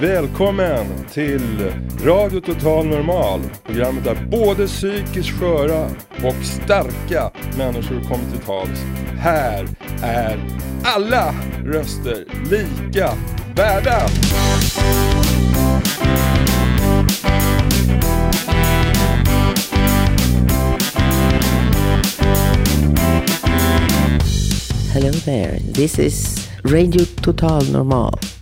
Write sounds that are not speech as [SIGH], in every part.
Välkommen till Radio Total Normal. Programmet där både psykiskt sköra och starka människor kommer till tals. Här är alla röster lika värda. Hello there, this is Radio Total Normal.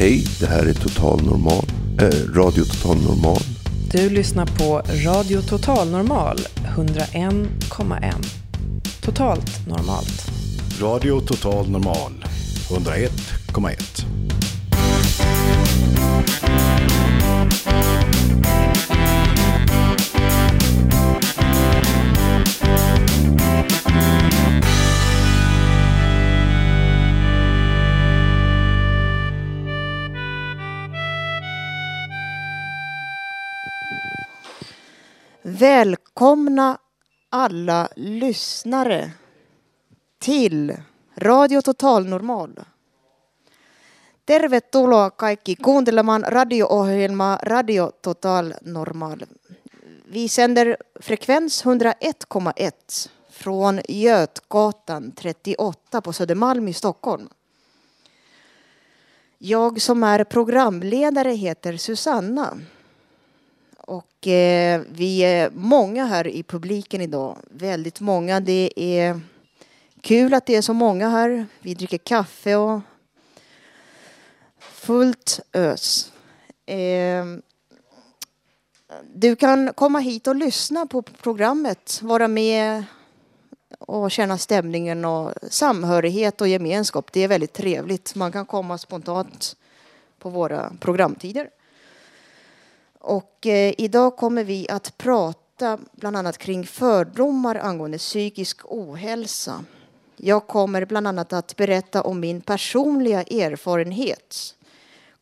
Hej, det här är Total Normal, eh, Radio Total Normal. Du lyssnar på Radio Total Normal 101,1. Totalt normalt. Radio Total Normal 101,1. Välkomna alla lyssnare till Radio Total Normal. Tervetuloa kaikki kuuntelemaan radio-ohjelmaa Radio Total Normal. Vi sänder frekvens 101,1 från Götgatan 38 på Södermalm i Stockholm. Jag som är programledare heter Susanna. Och eh, vi är många här i publiken idag. Väldigt många. Det är kul att det är så många här. Vi dricker kaffe och fullt ös. Eh, du kan komma hit och lyssna på programmet, vara med och känna stämningen och samhörighet och gemenskap. Det är väldigt trevligt. Man kan komma spontant på våra programtider. Och eh, idag kommer vi att prata bland annat kring fördomar angående psykisk ohälsa. Jag kommer bland annat att berätta om min personliga erfarenhet.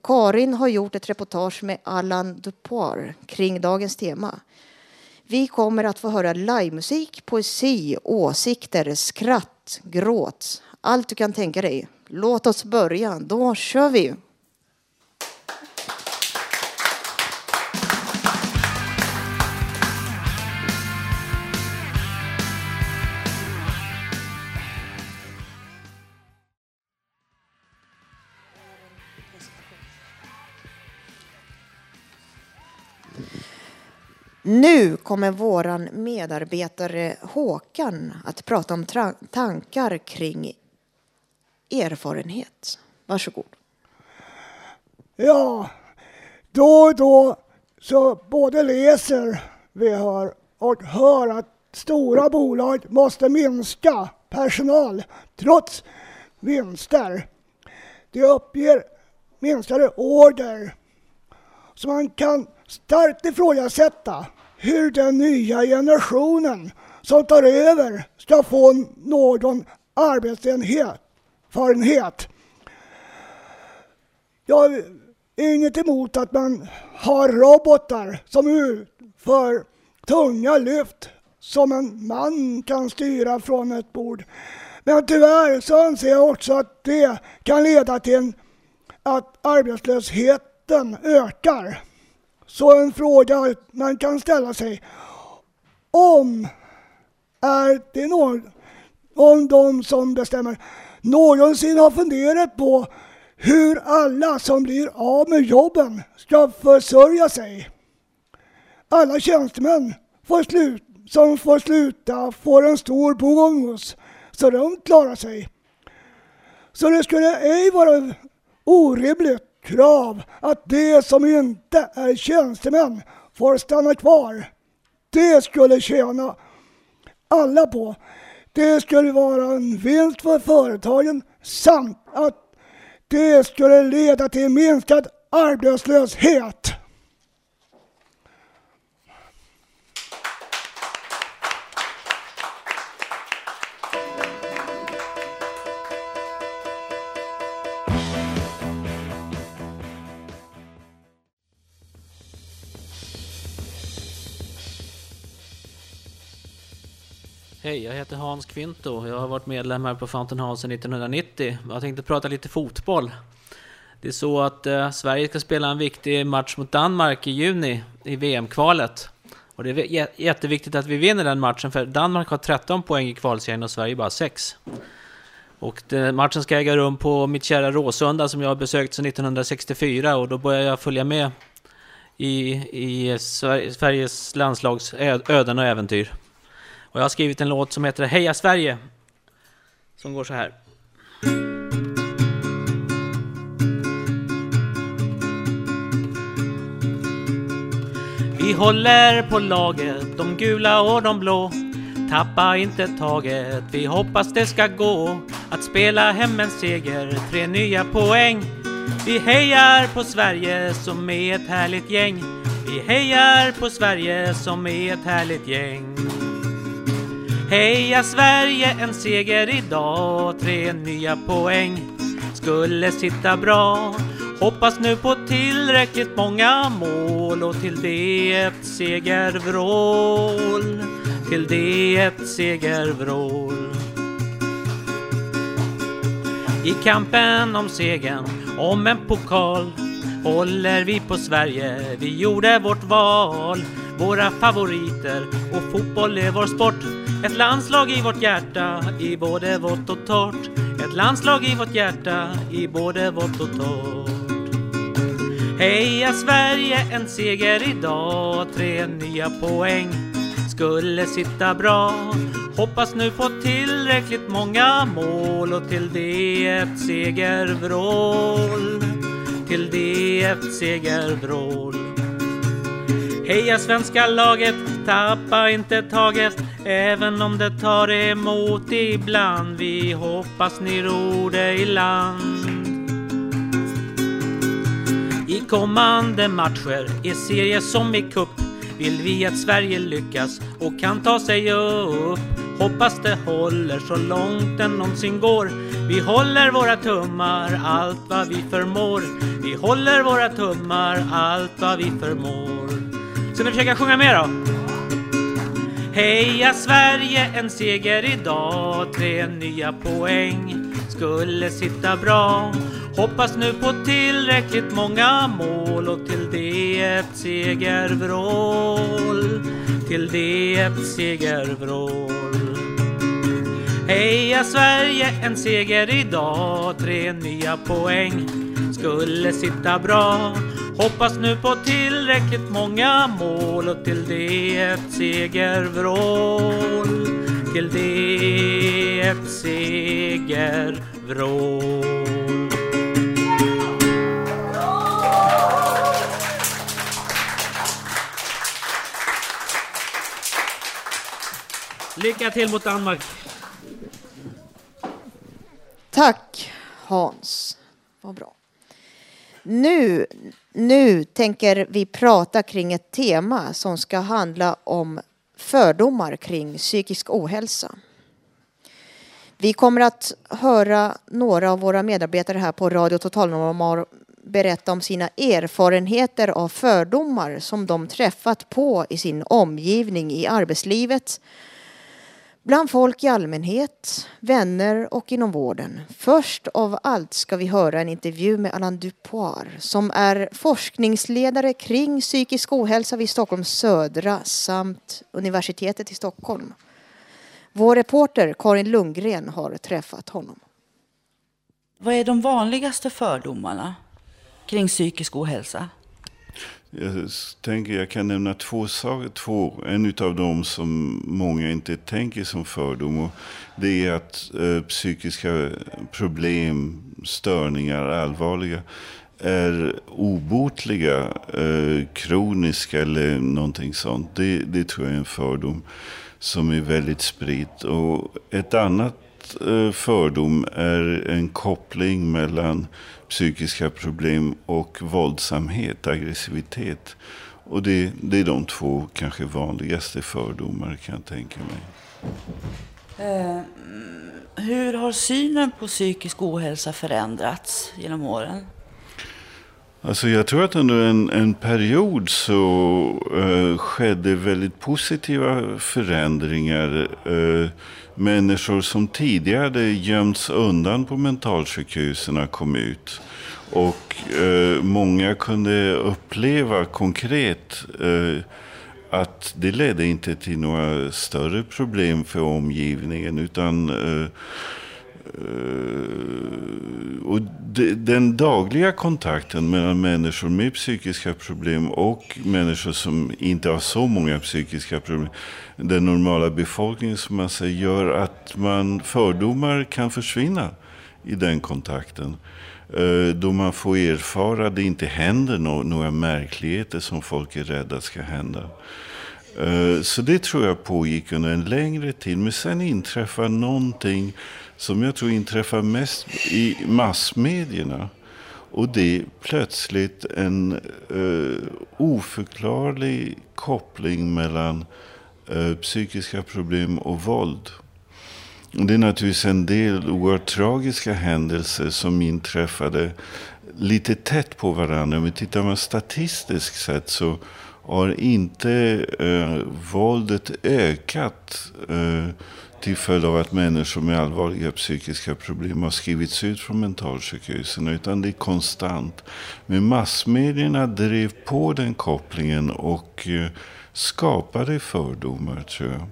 Karin har gjort ett reportage med Allan Dupoir kring dagens tema. Vi kommer att få höra livemusik, poesi, åsikter, skratt, gråt. Allt du kan tänka dig. Låt oss börja. Då kör vi! Nu kommer våran medarbetare Håkan att prata om tankar kring erfarenhet. Varsågod. Ja, då och då så både läser vi hör och hör att stora bolag måste minska personal trots vinster. Det uppger minskade order. som man kan starkt ifrågasätta hur den nya generationen som tar över ska få någon arbetserfarenhet. Jag har inget emot att man har robotar som utför tunga lyft som en man kan styra från ett bord. Men tyvärr så anser jag också att det kan leda till att arbetslösheten ökar. Så en fråga man kan ställa sig. Om är det någon, om de som bestämmer någonsin har funderat på hur alla som blir av med jobben ska försörja sig. Alla tjänstemän får slut, som får sluta får en stor bonus så de klarar sig. Så det skulle ej vara orimligt krav att de som inte är tjänstemän får stanna kvar. Det skulle tjäna alla på. Det skulle vara en vinst för företagen samt att det skulle leda till minskad arbetslöshet. Hej, jag heter Hans Kvinto. Jag har varit medlem här på Fountain Hall sedan 1990. Jag tänkte prata lite fotboll. Det är så att eh, Sverige ska spela en viktig match mot Danmark i juni i VM-kvalet. Och det är jätteviktigt att vi vinner den matchen för Danmark har 13 poäng i kvalserien och Sverige bara 6. Och det, matchen ska äga rum på mitt kära Råsunda som jag har besökt sedan 1964 och då börjar jag följa med i, i Sveriges landslags öden och äventyr. Och jag har skrivit en låt som heter Heja Sverige! Som går så här. Vi håller på laget, de gula och de blå. Tappa inte taget, vi hoppas det ska gå att spela hem en seger, tre nya poäng. Vi hejar på Sverige som är ett härligt gäng. Vi hejar på Sverige som är ett härligt gäng. Heja Sverige, en seger idag, tre nya poäng skulle sitta bra. Hoppas nu på tillräckligt många mål och till det ett segervrål. Till det ett segervrål. I kampen om segern, om en pokal håller vi på Sverige, vi gjorde vårt val. Våra favoriter och fotboll är vår sport. Ett landslag i vårt hjärta, i både vått och torrt. Ett landslag i vårt hjärta, i både vått och torrt. Heja Sverige, en seger idag, tre nya poäng skulle sitta bra. Hoppas nu på tillräckligt många mål och till det ett segervrål. Till det ett segervrål. Heja svenska laget, tappa inte taget Även om det tar emot ibland Vi hoppas ni ror det i land i kommande matcher, i serier som i cup vill vi att Sverige lyckas och kan ta sig upp. Hoppas det håller så långt det någonsin går. Vi håller våra tummar allt vad vi förmår. Vi håller våra tummar allt vad vi förmår. Ska ni försöka sjunga med då? Heja Sverige, en seger idag, tre nya poäng skulle sitta bra. Hoppas nu på tillräckligt många mål och till det ett segervrål. Till det ett segervrål. Heja Sverige, en seger idag, tre nya poäng skulle sitta bra. Hoppas nu på tillräckligt många mål och till det ett segervrål. Till det ett segervrål. Lycka till mot Danmark! Tack Hans. Vad bra. Nu, nu tänker vi prata kring ett tema som ska handla om fördomar kring psykisk ohälsa. Vi kommer att höra några av våra medarbetare här på Radio Totalnormal berätta om sina erfarenheter av fördomar som de träffat på i sin omgivning i arbetslivet, bland folk i allmänhet, vänner och inom vården. Först av allt ska vi höra en intervju med Alain Dupoir som är forskningsledare kring psykisk ohälsa vid Stockholms södra samt universitetet i Stockholm. Vår reporter Karin Lundgren har träffat honom. Vad är de vanligaste fördomarna kring psykisk ohälsa? Jag tänker jag kan nämna två saker. Två. En av dem som många inte tänker som fördom. Och det är att eh, psykiska problem, störningar, allvarliga är obotliga, eh, kroniska eller någonting sånt. Det, det tror jag är en fördom som är väldigt spridd. Och ett annat eh, fördom är en koppling mellan psykiska problem och våldsamhet, aggressivitet. Och det, det är de två kanske vanligaste fördomar kan jag tänka mig. Eh, hur har synen på psykisk ohälsa förändrats genom åren? Alltså jag tror att under en, en period så eh, skedde väldigt positiva förändringar. Eh, människor som tidigare hade gömts undan på mentalsjukhusen kom ut. Och eh, många kunde uppleva konkret eh, att det ledde inte till några större problem för omgivningen. utan eh, eh den dagliga kontakten mellan människor med psykiska problem och människor som inte har så många psykiska problem, den normala befolkningen som man säger, gör att man, fördomar kan försvinna i den kontakten. Eh, då man får erfara att det inte händer några märkligheter som folk är rädda ska hända. Eh, så det tror jag pågick under en längre tid. Men sen inträffar någonting som jag tror inträffar mest i massmedierna. Och det är plötsligt en eh, oförklarlig koppling mellan eh, psykiska problem och våld. Det är naturligtvis en del oerhört tragiska händelser som inträffade lite tätt på varandra. Men tittar man statistiskt sett så har inte eh, våldet ökat eh, till följd av att människor med allvarliga psykiska problem har skrivits ut från mentalsjukhusen. Utan det är konstant. Men massmedierna drev på den kopplingen och eh, skapade fördomar tror jag.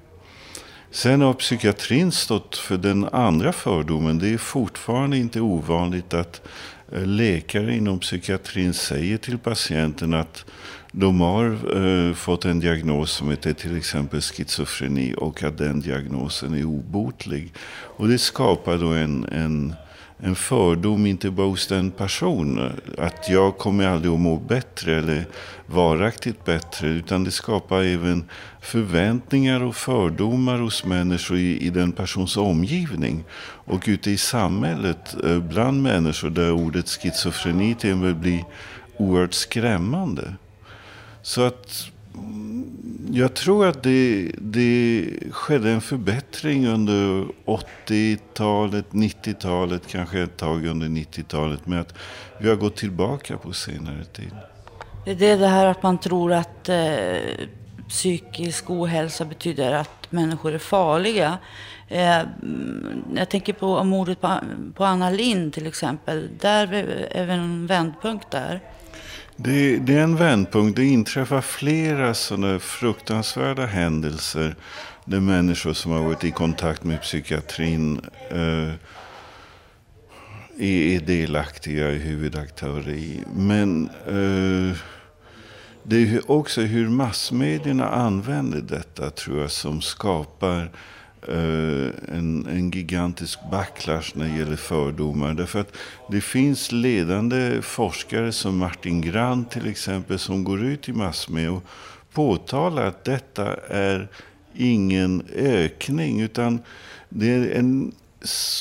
Sen har psykiatrin stått för den andra fördomen. Det är fortfarande inte ovanligt att eh, läkare inom psykiatrin säger till patienten att de har eh, fått en diagnos som heter till exempel schizofreni och att den diagnosen är obotlig. Och det skapar då en, en, en fördom, inte bara hos den personen, att jag kommer aldrig att må bättre eller varaktigt bättre, utan det skapar även förväntningar och fördomar hos människor i, i den persons omgivning. Och ute i samhället, eh, bland människor, där ordet schizofreni till och med blir oerhört skrämmande. Så att mm, jag tror att det, det skedde en förbättring under 80-talet, 90-talet, kanske ett tag under 90-talet. med att vi har gått tillbaka på senare tid. Det är det här att man tror att eh, psykisk ohälsa betyder att människor är farliga. Eh, mm, jag tänker på mordet på, på Anna Lind till exempel. Där är vi en vändpunkt där. Det, det, är en vändpunkt. Det inträffar flera sådana fruktansvärda händelser där människor som har varit i kontakt med psykiatrin eh, är, delaktiga, i huvudaktörer i. Men eh, det är också hur massmedierna använder detta tror jag som skapar Eh, Eh, en, en gigantisk backlash när det gäller fördomar. Därför att det finns ledande forskare som Martin Grant till exempel som går ut i massmedia och påtalar att detta är ingen ökning utan det är en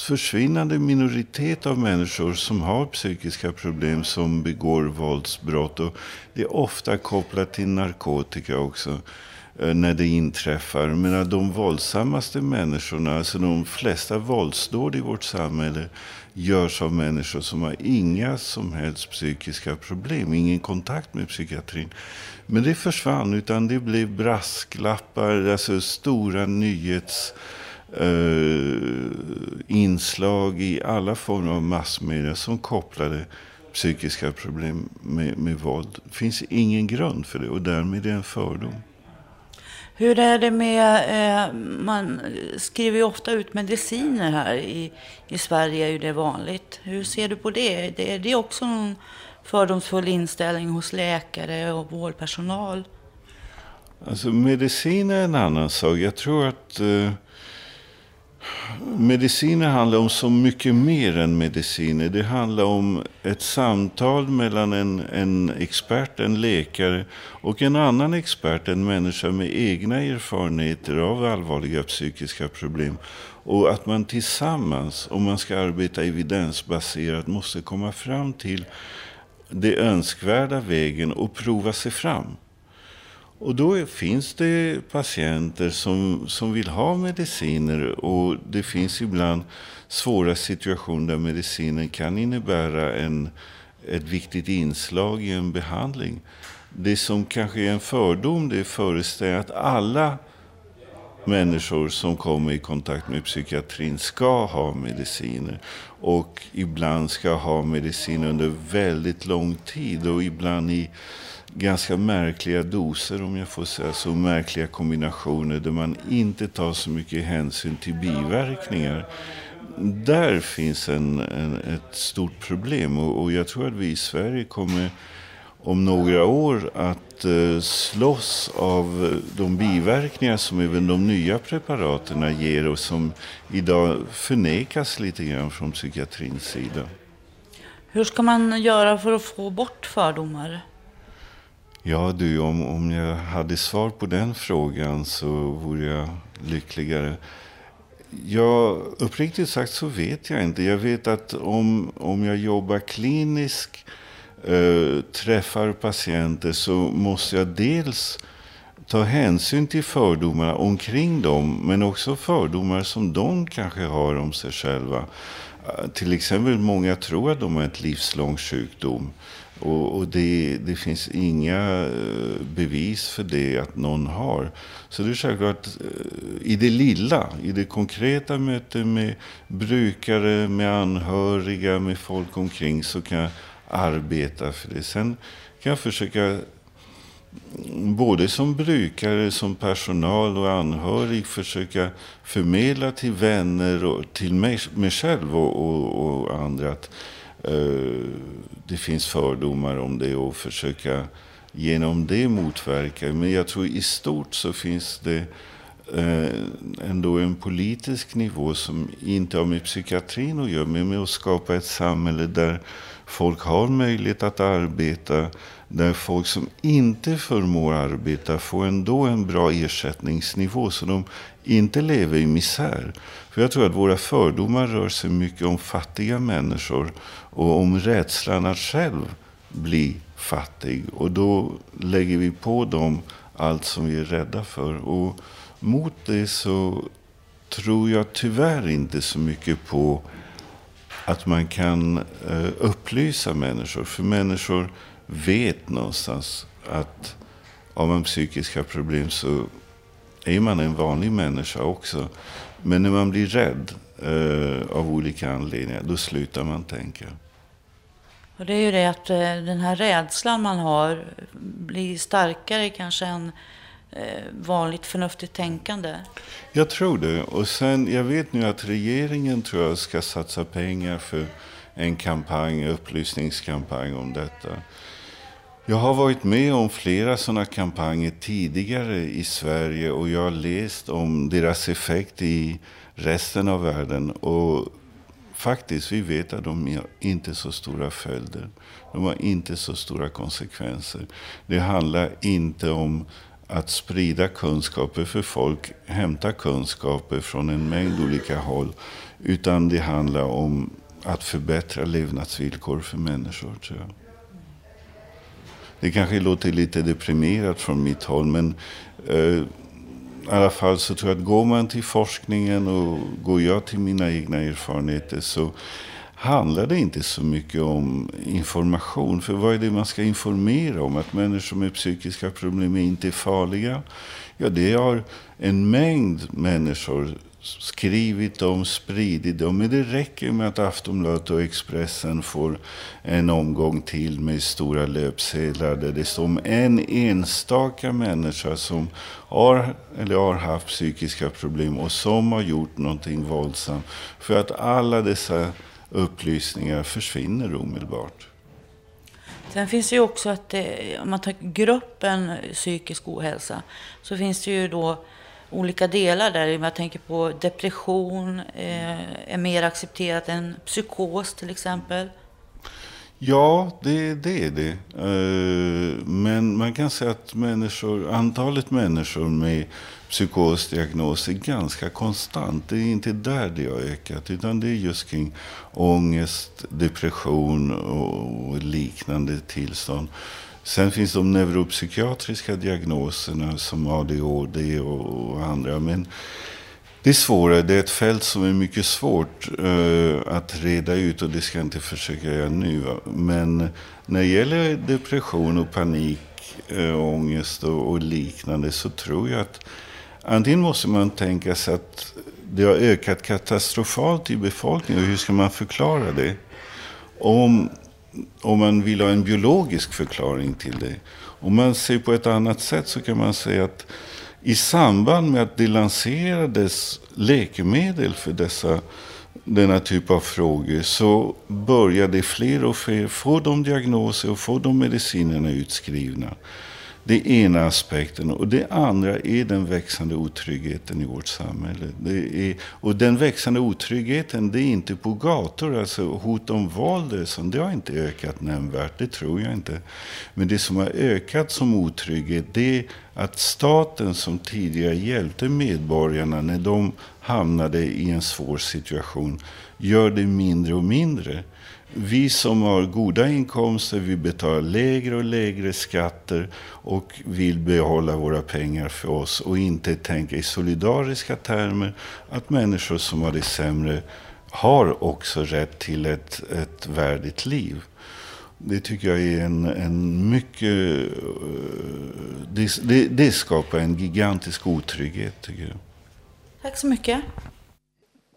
försvinnande minoritet av människor som har psykiska problem som begår våldsbrott. Och det är ofta kopplat till narkotika också. Eh, när det inträffar. Men de våldsammaste människorna, alltså de flesta våldsdåd i vårt samhälle görs av människor som har inga som helst psykiska problem, ingen kontakt med psykiatrin. Men det försvann, utan det blev brasklappar, alltså stora nyhetsinslag eh, uh, i alla former av massmedia som kopplade psykiska problem med, med våld. Det finns ingen grund för det och därmed är det en fördom. Hur är det med, eh, man skriver ju ofta ut mediciner här i, i Sverige, är ju det vanligt. Hur ser du på det? det är det också någon fördomsfull inställning hos läkare och vårdpersonal? Alltså medicin är en annan sak. Jag tror att eh, Mediciner handlar om så mycket mer än mediciner. Det handlar om ett samtal mellan en, en expert, en läkare och en annan expert, en människa med egna erfarenheter av allvarliga psykiska problem. Och att man tillsammans, om man ska arbeta evidensbaserat, måste komma fram till det önskvärda vägen och prova sig fram. Och då finns det patienter som, som vill ha mediciner och det finns ibland svåra situationer där medicinen kan innebära en, ett viktigt inslag i en behandling. Det som kanske är en fördom det är föreställningen att alla människor som kommer i kontakt med psykiatrin ska ha mediciner. Och ibland ska ha medicin under väldigt lång tid och ibland i ganska märkliga doser om jag får säga så. Märkliga kombinationer där man inte tar så mycket hänsyn till biverkningar. Där finns en, en ett stort problem och, och jag tror att vi i Sverige kommer om några år att eh, slåss av eh, de biverkningar som även de nya preparaten ger och som idag förnekas lite grann från psykiatrins sida. Hur ska man göra för att få bort fördomar? Ja du, om, om jag hade svar på den frågan så vore jag lyckligare. Ja, uppriktigt sagt så vet jag inte. Jag vet att om, om jag jobbar kliniskt äh, träffar patienter så måste jag dels ta hänsyn till fördomar omkring dem men också fördomar som de kanske har om sig själva. Eh, till exempel många tror att de har ett livslång sjukdom. Och, och det, det, finns inga eh, bevis för det att någon har. Så det är självklart eh, i det lilla, i det konkreta mötet med brukare, med anhöriga, med folk omkring så kan jag arbeta för det. Sen kan jag försöka, mm, både som brukare, som personal och anhörig, försöka förmedla till vänner och till mig, mig själv och, och, och andra att Eh, det finns fördomar om det och försöka genom det motverka. Men jag tror i stort så finns det eh, ändå en politisk nivå som inte har med psykiatrin att göra, men med att skapa ett samhälle där folk har möjlighet att arbeta, där folk som inte förmår arbeta får ändå en bra ersättningsnivå så de inte lever i misär. För jag tror att våra fördomar rör sig mycket om fattiga människor och om rädslan att själv bli fattig. Och då lägger vi på dem allt som vi är rädda för. Och mot det så tror jag tyvärr inte så mycket på att man kan eh, upplysa människor. För människor vet någonstans att har man psykiska problem så är man en vanlig människa också. Men när man blir rädd eh, av olika anledningar, då slutar man tänka. Och det är ju det att eh, den här rädslan man har blir starkare kanske än eh, vanligt förnuftigt tänkande? Jag tror det. Och sen, jag vet nu att regeringen tror jag ska satsa pengar för en kampanj, upplysningskampanj om detta. Jag har varit med om flera sådana kampanjer tidigare i Sverige och jag har läst om deras effekt i resten av världen. Och faktiskt, vi vet att de har inte så stora följder. De har inte så stora konsekvenser. Det handlar inte om att sprida kunskaper för folk, hämta kunskaper från en mängd olika håll. Utan det handlar om att förbättra levnadsvillkor för människor, tror jag. Det kanske låter lite deprimerat från mitt håll, men eh, i alla fall så tror jag att går man till forskningen och går jag till mina egna erfarenheter så handlar det inte så mycket om information. För vad är det man ska informera om? Att människor med psykiska problem inte är farliga? Ja, det har en mängd människor skrivit om, spridit om. Men det räcker med att Aftonbladet och Expressen får en omgång till med stora löpsedlar där det står om en enstaka människa som har eller har haft psykiska problem och som har gjort någonting våldsamt. För att alla dessa upplysningar försvinner omedelbart. Sen finns det ju också att det, om man tar gruppen psykisk ohälsa så finns det ju då olika delar där. Jag tänker på depression eh, är mer accepterat än psykos till exempel. Ja, det, det är det. Eh, men man kan säga att människor, antalet människor med psykosdiagnos är ganska konstant. Det är inte där det har ökat, utan det är just kring ångest, depression och liknande tillstånd. Sen finns de neuropsykiatriska diagnoserna som ADHD och andra. Men det är svårare. Det är ett fält som är mycket svårt eh, att reda ut och det ska jag inte försöka göra nu. Men när det gäller depression och panik, eh, ångest och, och liknande så tror jag att Antingen måste man tänka sig att det har ökat katastrofalt i befolkningen. Och hur ska man förklara det? Om, om man vill ha en biologisk förklaring till det. Om man ser på ett annat sätt så kan man säga att i samband med att det lanserades läkemedel för dessa, denna typ av frågor så började fler och fler få de diagnoser och få de medicinerna utskrivna. Det ena aspekten. Och det andra är den växande otryggheten i vårt samhälle. Det är, och den växande otryggheten, det är inte på gator. Alltså hot om våld, det har inte ökat nämnvärt. Det tror jag inte. Men det som har ökat som otrygghet, det är att staten som tidigare hjälpte medborgarna när de hamnade i en svår situation, gör det mindre och mindre. Vi som har goda inkomster, vi betalar lägre och lägre skatter och vill behålla våra pengar för oss och inte tänka i solidariska termer att människor som har det sämre har också rätt till ett, ett värdigt liv. Det tycker jag är en, en mycket... Det, det, det skapar en gigantisk otrygghet, tycker jag. Tack så mycket.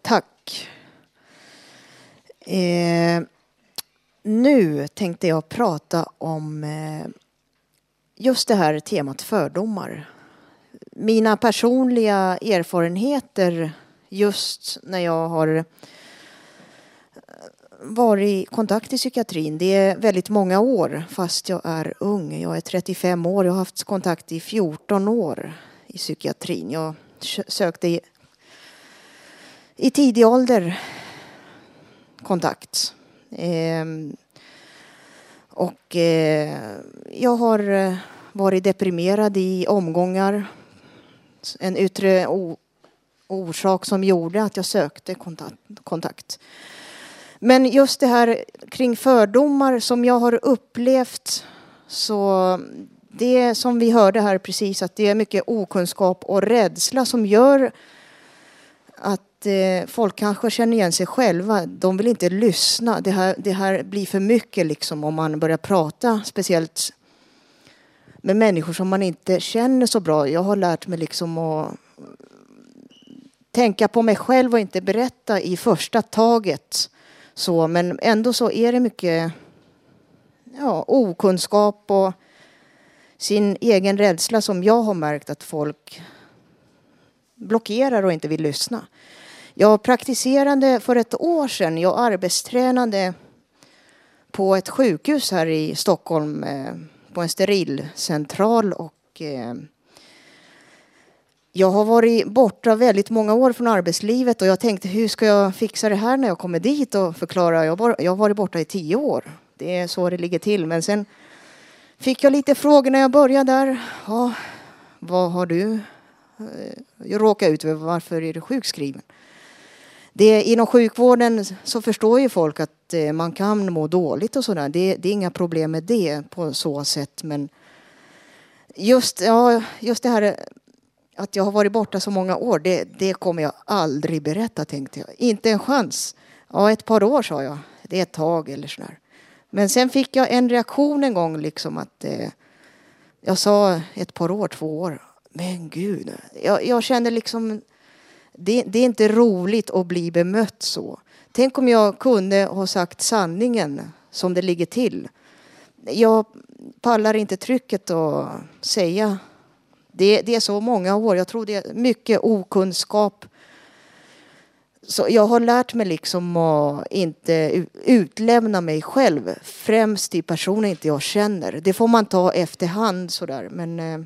Tack. Eh, nu tänkte jag prata om eh, just det här temat fördomar. Mina personliga erfarenheter just när jag har eh, varit i kontakt i psykiatrin. Det är väldigt många år fast jag är ung. Jag är 35 år. Jag har haft kontakt i 14 år i psykiatrin. Jag sökte i, i tidig ålder kontakt. Ehm, och eh, jag har eh, varit deprimerad i omgångar. En yttre orsak som gjorde att jag sökte kontakt. Men just det här kring fördomar som jag har upplevt så det som vi hörde här precis att det är mycket okunskap och rädsla som gör att eh, folk kanske känner igen sig själva. De vill inte lyssna. Det här, det här blir för mycket liksom om man börjar prata, speciellt med människor som man inte känner så bra. Jag har lärt mig liksom att tänka på mig själv och inte berätta i första taget. Så, men ändå så är det mycket ja, okunskap och sin egen rädsla som jag har märkt att folk blockerar och inte vill lyssna. Jag praktiserade för ett år sedan. Jag arbetstränade på ett sjukhus här i Stockholm eh, på en sterilcentral och eh, jag har varit borta väldigt många år från arbetslivet och jag tänkte hur ska jag fixa det här när jag kommer dit och förklara. Jag, var, jag har varit borta i tio år. Det är så det ligger till. Men sen fick jag lite frågor när jag började där. Ja, vad har du eh, råkat ut för? Varför är du sjukskriven? Det, inom sjukvården så förstår ju folk att eh, man kan må dåligt och sådär. Det, det är inga problem med det på så sätt. Men just, ja, just det här att jag har varit borta så många år, det, det kommer jag aldrig berätta tänkte jag. Inte en chans. Ja, ett par år sa jag. Det är ett tag eller sådär. Men sen fick jag en reaktion en gång liksom att eh, jag sa ett par år, två år. Men gud, jag, jag kände liksom det, det, är inte roligt att bli bemött så. Tänk om jag kunde ha sagt sanningen som det ligger till. Jag pallar inte trycket att säga. Det, det är så många år. Jag tror det är mycket okunskap. Så jag har lärt mig liksom att inte utlämna mig själv. Främst till personer inte jag känner. Det får man ta efterhand sådär. Men eh,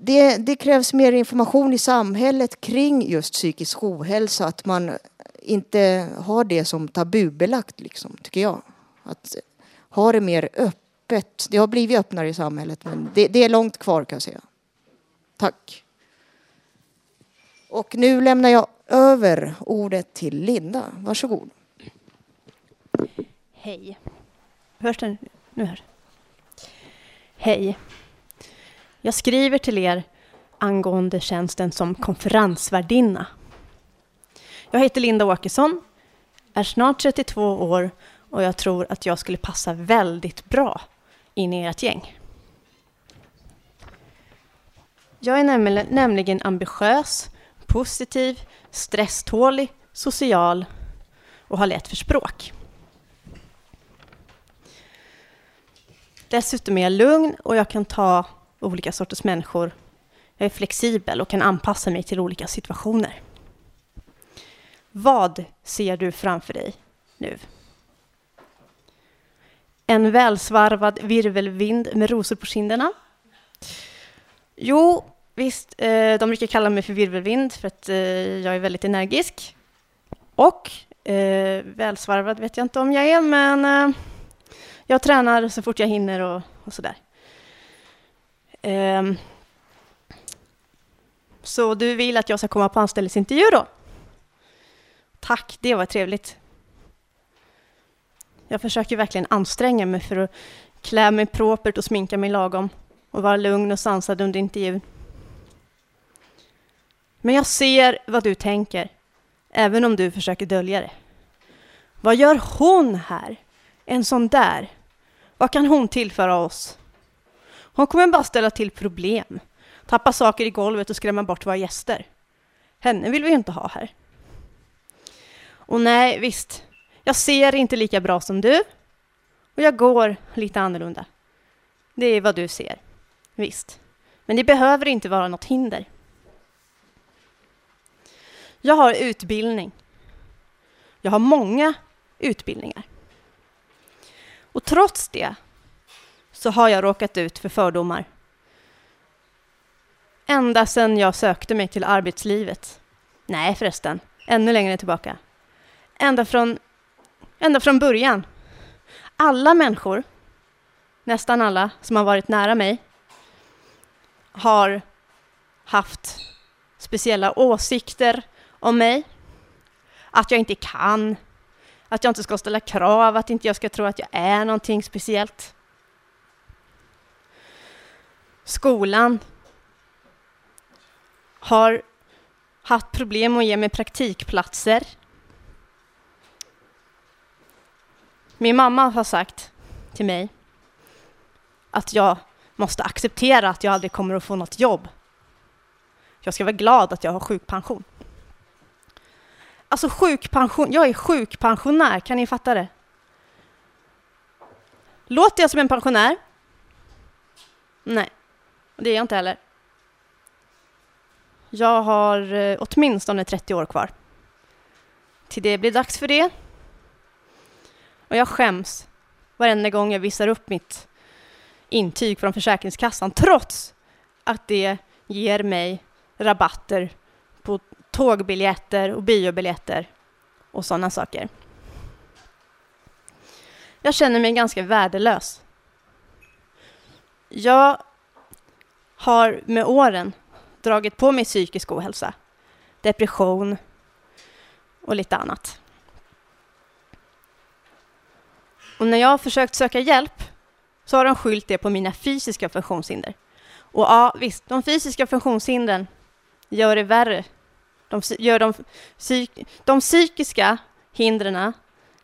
det, det, krävs mer information i samhället kring just psykisk ohälsa. Att man inte har det som tabubelagt, liksom, tycker jag. Att ha det mer öppet. Det har blivit öppnare i samhället, men det, det är långt kvar kan jag säga. Tack. Och nu lämnar jag över ordet till Linda. Varsågod. Hej. Hörs den nu här? Hej. Jag skriver till er angående tjänsten som konferensvärdinna. Jag heter Linda Åkesson, är snart 32 år och jag tror att jag skulle passa väldigt bra in i ert gäng. Jag är nämligen, ambitiös, positiv, stresstålig, social och har lätt för språk. Dessutom är jag lugn och jag kan ta olika sorters människor. Jag är flexibel och kan anpassa mig till olika situationer. Vad ser du framför dig nu? En välsvarvad virvelvind med rosor på kinderna? Jo, visst, eh, de brukar kalla mig för virvelvind för att eh, jag är väldigt energisk. Och eh, välsvarvad vet jag inte om jag är, men eh, jag tränar så fort jag hinner och, och sådär. Um, så du vill att jag ska komma på anställningsintervju då? Tack, det var trevligt. Jag försöker verkligen anstränga mig för att klä mig propert och sminka mig lagom och vara lugn och sansad under intervjun. Men jag ser vad du tänker, även om du försöker dölja det. Vad gör hon här? En sån där? Vad kan hon tillföra oss? Hon kommer bara ställa till problem, tappa saker i golvet och skrämma bort våra gäster. Henne vill vi ju inte ha här. Och nej, visst, jag ser inte lika bra som du och jag går lite annorlunda. Det är vad du ser, visst. Men det behöver inte vara något hinder. Jag har utbildning. Jag har många utbildningar. Och trots det så har jag råkat ut för fördomar. Ända sedan jag sökte mig till arbetslivet. Nej förresten, ännu längre tillbaka. Ända från, ända från början. Alla människor, nästan alla som har varit nära mig, har haft speciella åsikter om mig. Att jag inte kan, att jag inte ska ställa krav, att inte jag ska tro att jag är någonting speciellt. Skolan har haft problem att ge mig praktikplatser. Min mamma har sagt till mig att jag måste acceptera att jag aldrig kommer att få något jobb. Jag ska vara glad att jag har sjukpension. Alltså sjukpension, jag är sjukpensionär, kan ni fatta det? Låter jag som en pensionär? Nej, det är jag inte heller. Jag har eh, åtminstone 30 år kvar. Till det blir dags för det. Och jag skäms varenda gång jag visar upp mitt intyg från Försäkringskassan trots att det ger mig rabatter på tågbiljetter och biobiljetter och sådana saker. Jag känner mig ganska värdelös. Jag har med åren dragit på mig psykisk ohälsa, depression och lite annat. Och när jag har försökt söka hjälp så har de skyllt det på mina fysiska funktionshinder. Och ja, visst, de fysiska funktionshindren gör det värre de, gör de, psyk, de psykiska hindren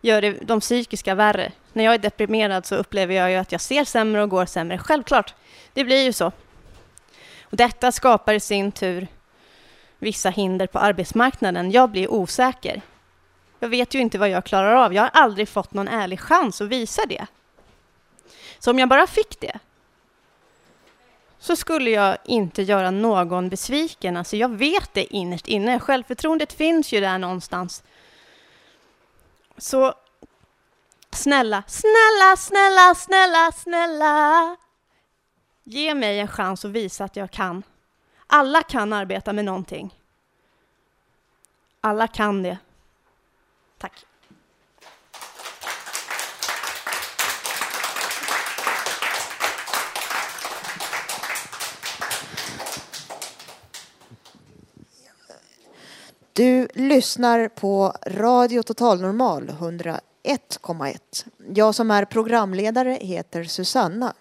gör det, de psykiska värre. När jag är deprimerad så upplever jag ju att jag ser sämre och går sämre. Självklart, det blir ju så. Och detta skapar i sin tur vissa hinder på arbetsmarknaden. Jag blir osäker. Jag vet ju inte vad jag klarar av. Jag har aldrig fått någon ärlig chans att visa det. Så om jag bara fick det, så skulle jag inte göra någon besviken. Alltså jag vet det innerst inne. Självförtroendet finns ju där någonstans. Så snälla, snälla, snälla, snälla, snälla. Ge mig en chans att visa att jag kan. Alla kan arbeta med någonting. Alla kan det. Tack. Du lyssnar på Radio Total Normal 101,1. Jag som är programledare heter Susanna.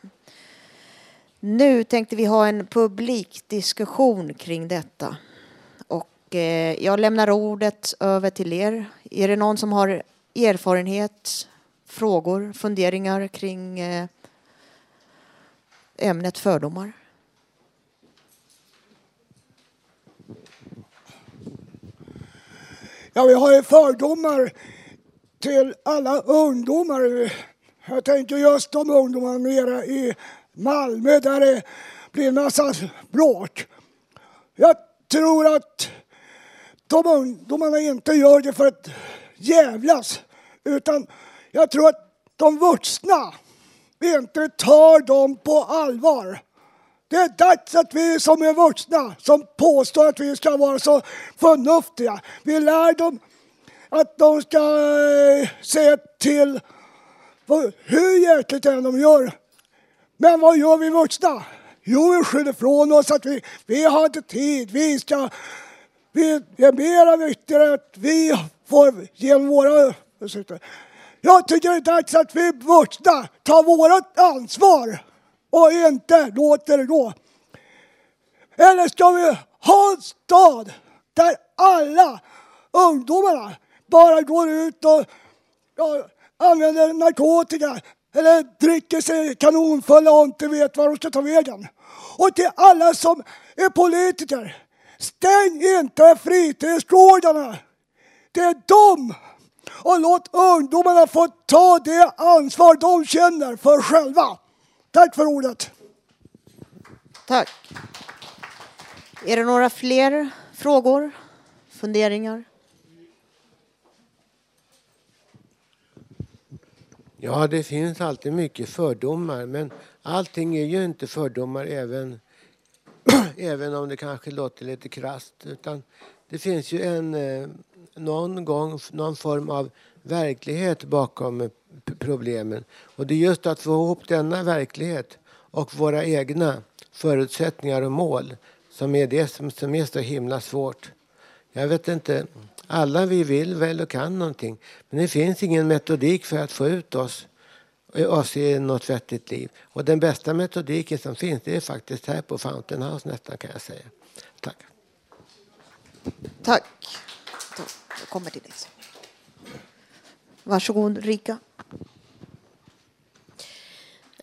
Nu tänkte vi ha en publikdiskussion kring detta. Och eh, jag lämnar ordet över till er. Är det någon som har erfarenhet, frågor, funderingar kring eh, ämnet fördomar? Ja, vi har ju fördomar till alla ungdomar. Jag tänker just de ungdomar nere i Malmö där det blir en massa bråk. Jag tror att de ungdomarna inte gör det för att jävlas. Utan jag tror att de vuxna inte tar dem på allvar. Det är dags att vi som är vuxna, som påstår att vi ska vara så förnuftiga, vi lär dem att de ska eh, se till hur hjärtligt än de gör. Men vad gör vi vuxna? Jo, vi skyller ifrån oss att vi, vi har inte tid, vi ska... Vi är mera viktigare att vi får genom våra... beslut. Jag tycker det är dags att vi vuxna tar vårt ansvar och inte låter det gå. Eller ska vi ha en stad där alla ungdomarna bara går ut och ja, använder narkotika eller dricker sig kanonfulla och inte vet var de ska ta vägen. Och till alla som är politiker, stäng inte fritidsgårdarna. Det är de och låt ungdomarna få ta det ansvar de känner för själva. Tack för ordet. Tack. Är det några fler frågor, funderingar? Ja, det finns alltid mycket fördomar, men allting är ju inte fördomar även, [CLEARS THROAT] även om det kanske låter lite krast. Utan det finns ju en, eh, någon gång någon form av verklighet bakom eh, problemen. Och det är just att få ihop denna verklighet och våra egna förutsättningar och mål som är det som, som är så himla svårt. Jag vet inte, alla vi vill väl och kan någonting. Men det finns ingen metodik för att få ut oss, oss i något vettigt liv. Och den bästa metodiken som finns det är faktiskt här på Fountain House nästan kan jag säga. Tack. Tack. Jag kommer till dig. Varsågod Rika.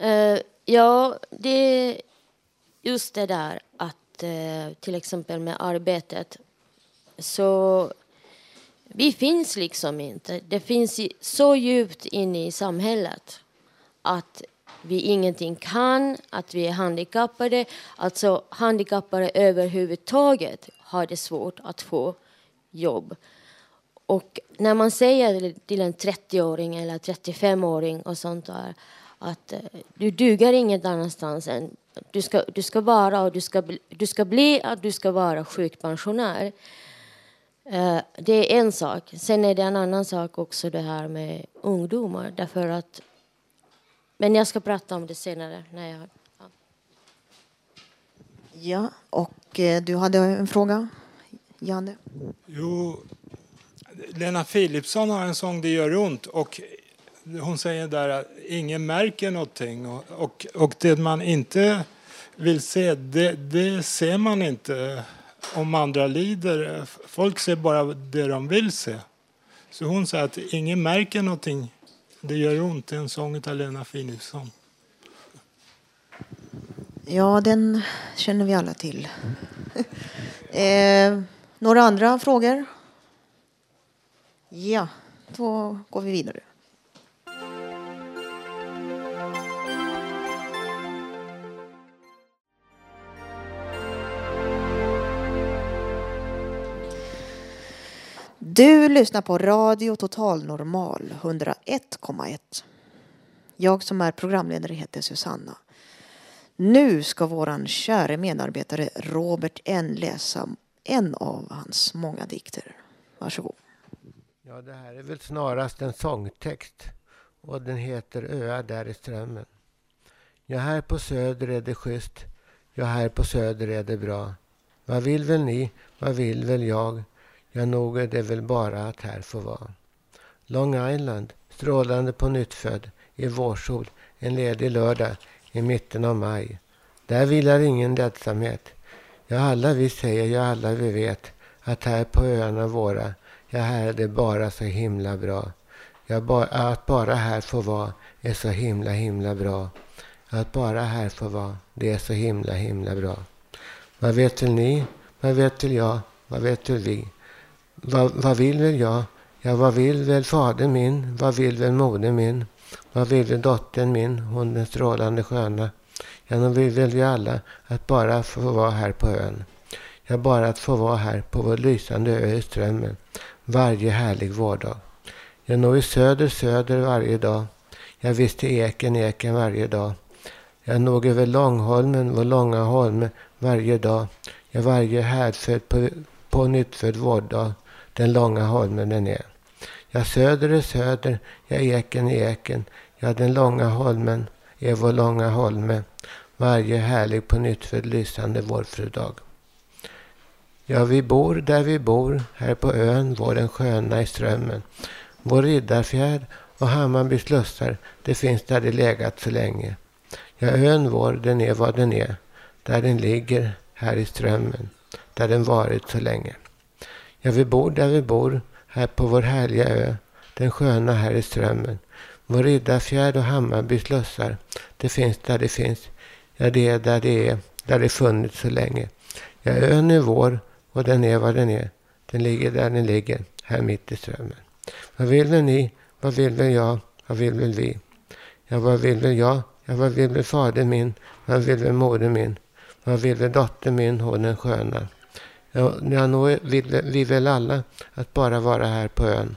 Uh, ja, det är just det där att uh, till exempel med arbetet så vi finns liksom inte. Det finns så djupt inne i samhället att vi ingenting kan, att vi är handikappade. Alltså handikappade överhuvudtaget har det svårt att få jobb. Och när man säger till en 30-åring eller 35-åring och sånt där att eh, du duger inget annanstans än du ska, du ska vara och du ska, du ska bli att du ska vara sjukpensionär. Eh, det är en sak. Sen är det en annan sak också det här med ungdomar. Därför att, men jag ska prata om det senare. När jag, ja. ja, och eh, du hade en fråga, Janne? Jo, Lena Philipsson har en sång Det gör ont och hon säger där att ingen märker någonting och, och, och det man inte vill se, det, det ser man inte om andra lider. Folk ser bara det de vill se. Så hon säger att ingen märker någonting. Det gör ont. Det är en sång av Lena Philipsson. Ja, den känner vi alla till. [LAUGHS] eh, några andra frågor? Ja, då går vi vidare. Du lyssnar på Radio Total Normal 101,1. Jag som är programledare heter Susanna. Nu ska våran käre medarbetare Robert N läsa en av hans många dikter. Varsågod. Ja, det här är väl snarast en sångtext och den heter Öar där i strömmen. Ja, här på söder är det schysst. Ja, här på söder är det bra. Vad vill väl ni? Vad vill väl jag? Ja, nog är det väl bara att här få vara. Long Island, strålande på nyttfödd, i vårsol, en ledig lördag i mitten av maj. Där vilar ingen ledsamhet. Ja, alla vi säger, ja, alla vi vet att här på öarna våra, ja, här är det bara så himla bra. Ja, ba att bara här få vara är så himla, himla bra. Att bara här få vara, det är så himla, himla bra. Vad vet väl ni? Vad vet väl jag? Vad vet väl vi? Vad, vad vill väl jag? Ja, vad vill väl fadern min? Vad vill väl modern min? Vad vill väl dottern min, hon den strålande sköna? Ja, nog vill väl vi alla att bara få vara här på ön. Ja, bara att få vara här på vår lysande ö i strömmen. Varje härlig vårdag. Ja, nog i söder, söder varje dag. Ja, visst i eken, eken varje dag. Jag nog över Långholmen, vår långa holme, varje dag. Ja, varje härdfödd på, på nyttfödd vårdag. Den långa holmen den är. Ja, söder är söder, ja, eken är eken. Ja, den långa holmen är vår långa holme. Varje härlig på nyttfödd lysande vårfrudag. Ja, vi bor där vi bor, här på ön, vår den sköna i strömmen. Vår Riddarfjärd och Hammarbys slussar, det finns där det legat så länge. Ja, ön vår, den är vad den är, där den ligger, här i strömmen, där den varit så länge. Ja, vi bor där vi bor, här på vår härliga ö, den sköna här i strömmen. Vår Riddarfjärd och Hammarbys slussar, det finns där det finns. Ja, det är där det är, där det funnits så länge. Ja, ön är vår och den är vad den är. Den ligger där den ligger, här mitt i strömmen. Vad vill väl ni? Vad vill väl jag? Vad vill väl vi? Ja, vad vill väl jag? Ja, vad vill väl fader min? Vad vill väl moder min? Vad vill väl dotter min, hon den sköna? Ja, ja nog vill vi väl alla att bara vara här på ön.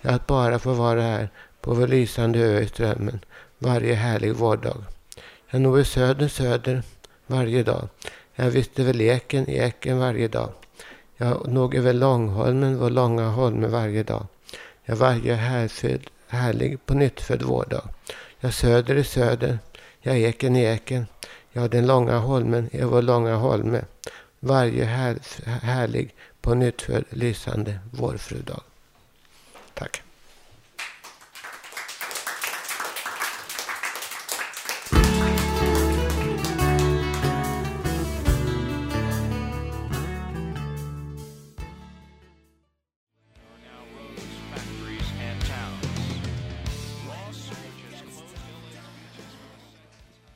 Ja, att bara få vara här på vår lysande ö i strömmen varje härlig vårdag. Jag nog är söder söder varje dag. Jag visste väl eken, eken varje dag. Jag nog är väl Långholmen vår långa holme varje dag. Ja, varje härfödd, härlig på nyttfödd vårdag. Ja, söder i söder. Ja, eken i eken. Ja, den långa holmen är vår långa holme. Varje här, härlig på nyttfödd lysande vårfrudag. Tack.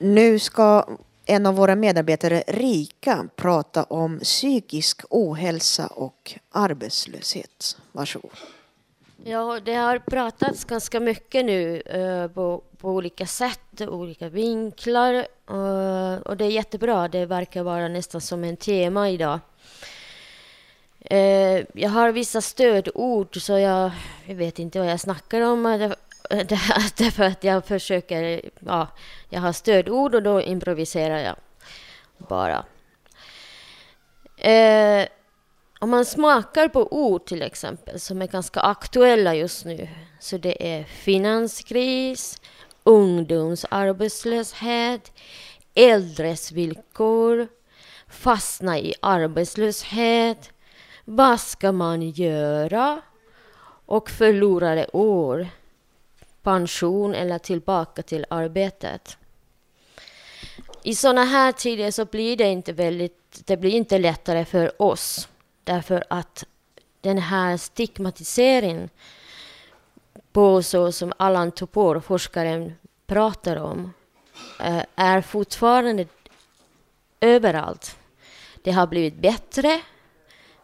Nu ska en av våra medarbetare, Rika, prata om psykisk ohälsa och arbetslöshet. Varsågod. Ja, det har pratats ganska mycket nu eh, på, på, olika sätt, olika vinklar. Eh, och det är jättebra. Det verkar vara nästan som en tema idag. Eh, jag har vissa stödord, så jag, jag vet inte vad jag snackar om. [LAUGHS] Därför att jag försöker, ja, jag har stödord och då improviserar jag bara. Eh, om man smakar på ord till exempel som är ganska aktuella just nu så det är finanskris, ungdomsarbetslöshet, äldres villkor, fastna i arbetslöshet, vad ska man göra och förlorade år pension eller tillbaka till arbetet. I sådana här tider så blir det inte väldigt, det blir inte lättare för oss därför att den här stigmatiseringen på så som Allan Topor, forskaren, pratar om eh, är fortfarande överallt. Det har blivit bättre,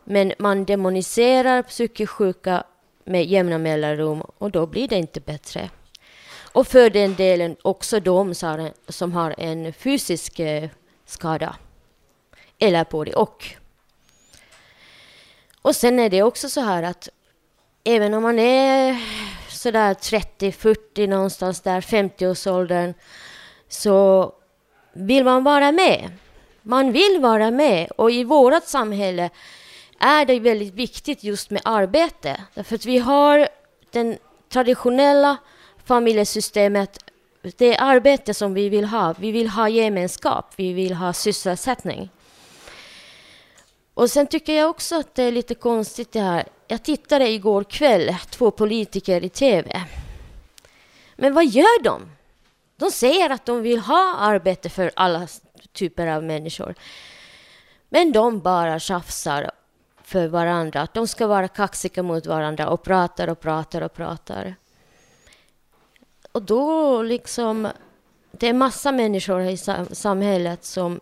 men man demoniserar psykiskt sjuka med jämna mellanrum och då blir det inte bättre. Och för den delen också de som har en fysisk eh, skada. Eller både och. Och sen är det också så här att även om man är sådär 30-40 någonstans där, 50-årsåldern, så vill man vara med. Man vill vara med och i vårt samhälle är det väldigt viktigt just med arbete. Därför att vi har det traditionella familjesystemet, det är arbete som vi vill ha. Vi vill ha gemenskap, vi vill ha sysselsättning. Och sen tycker jag också att det är lite konstigt det här. Jag tittade igår kväll, två politiker i TV. Men vad gör de? De säger att de vill ha arbete för alla typer av människor. Men de bara tjafsar för varandra. Att de ska vara kaxiga mot varandra och pratar och pratar och pratar. Och då liksom... Det är massa människor i samhället som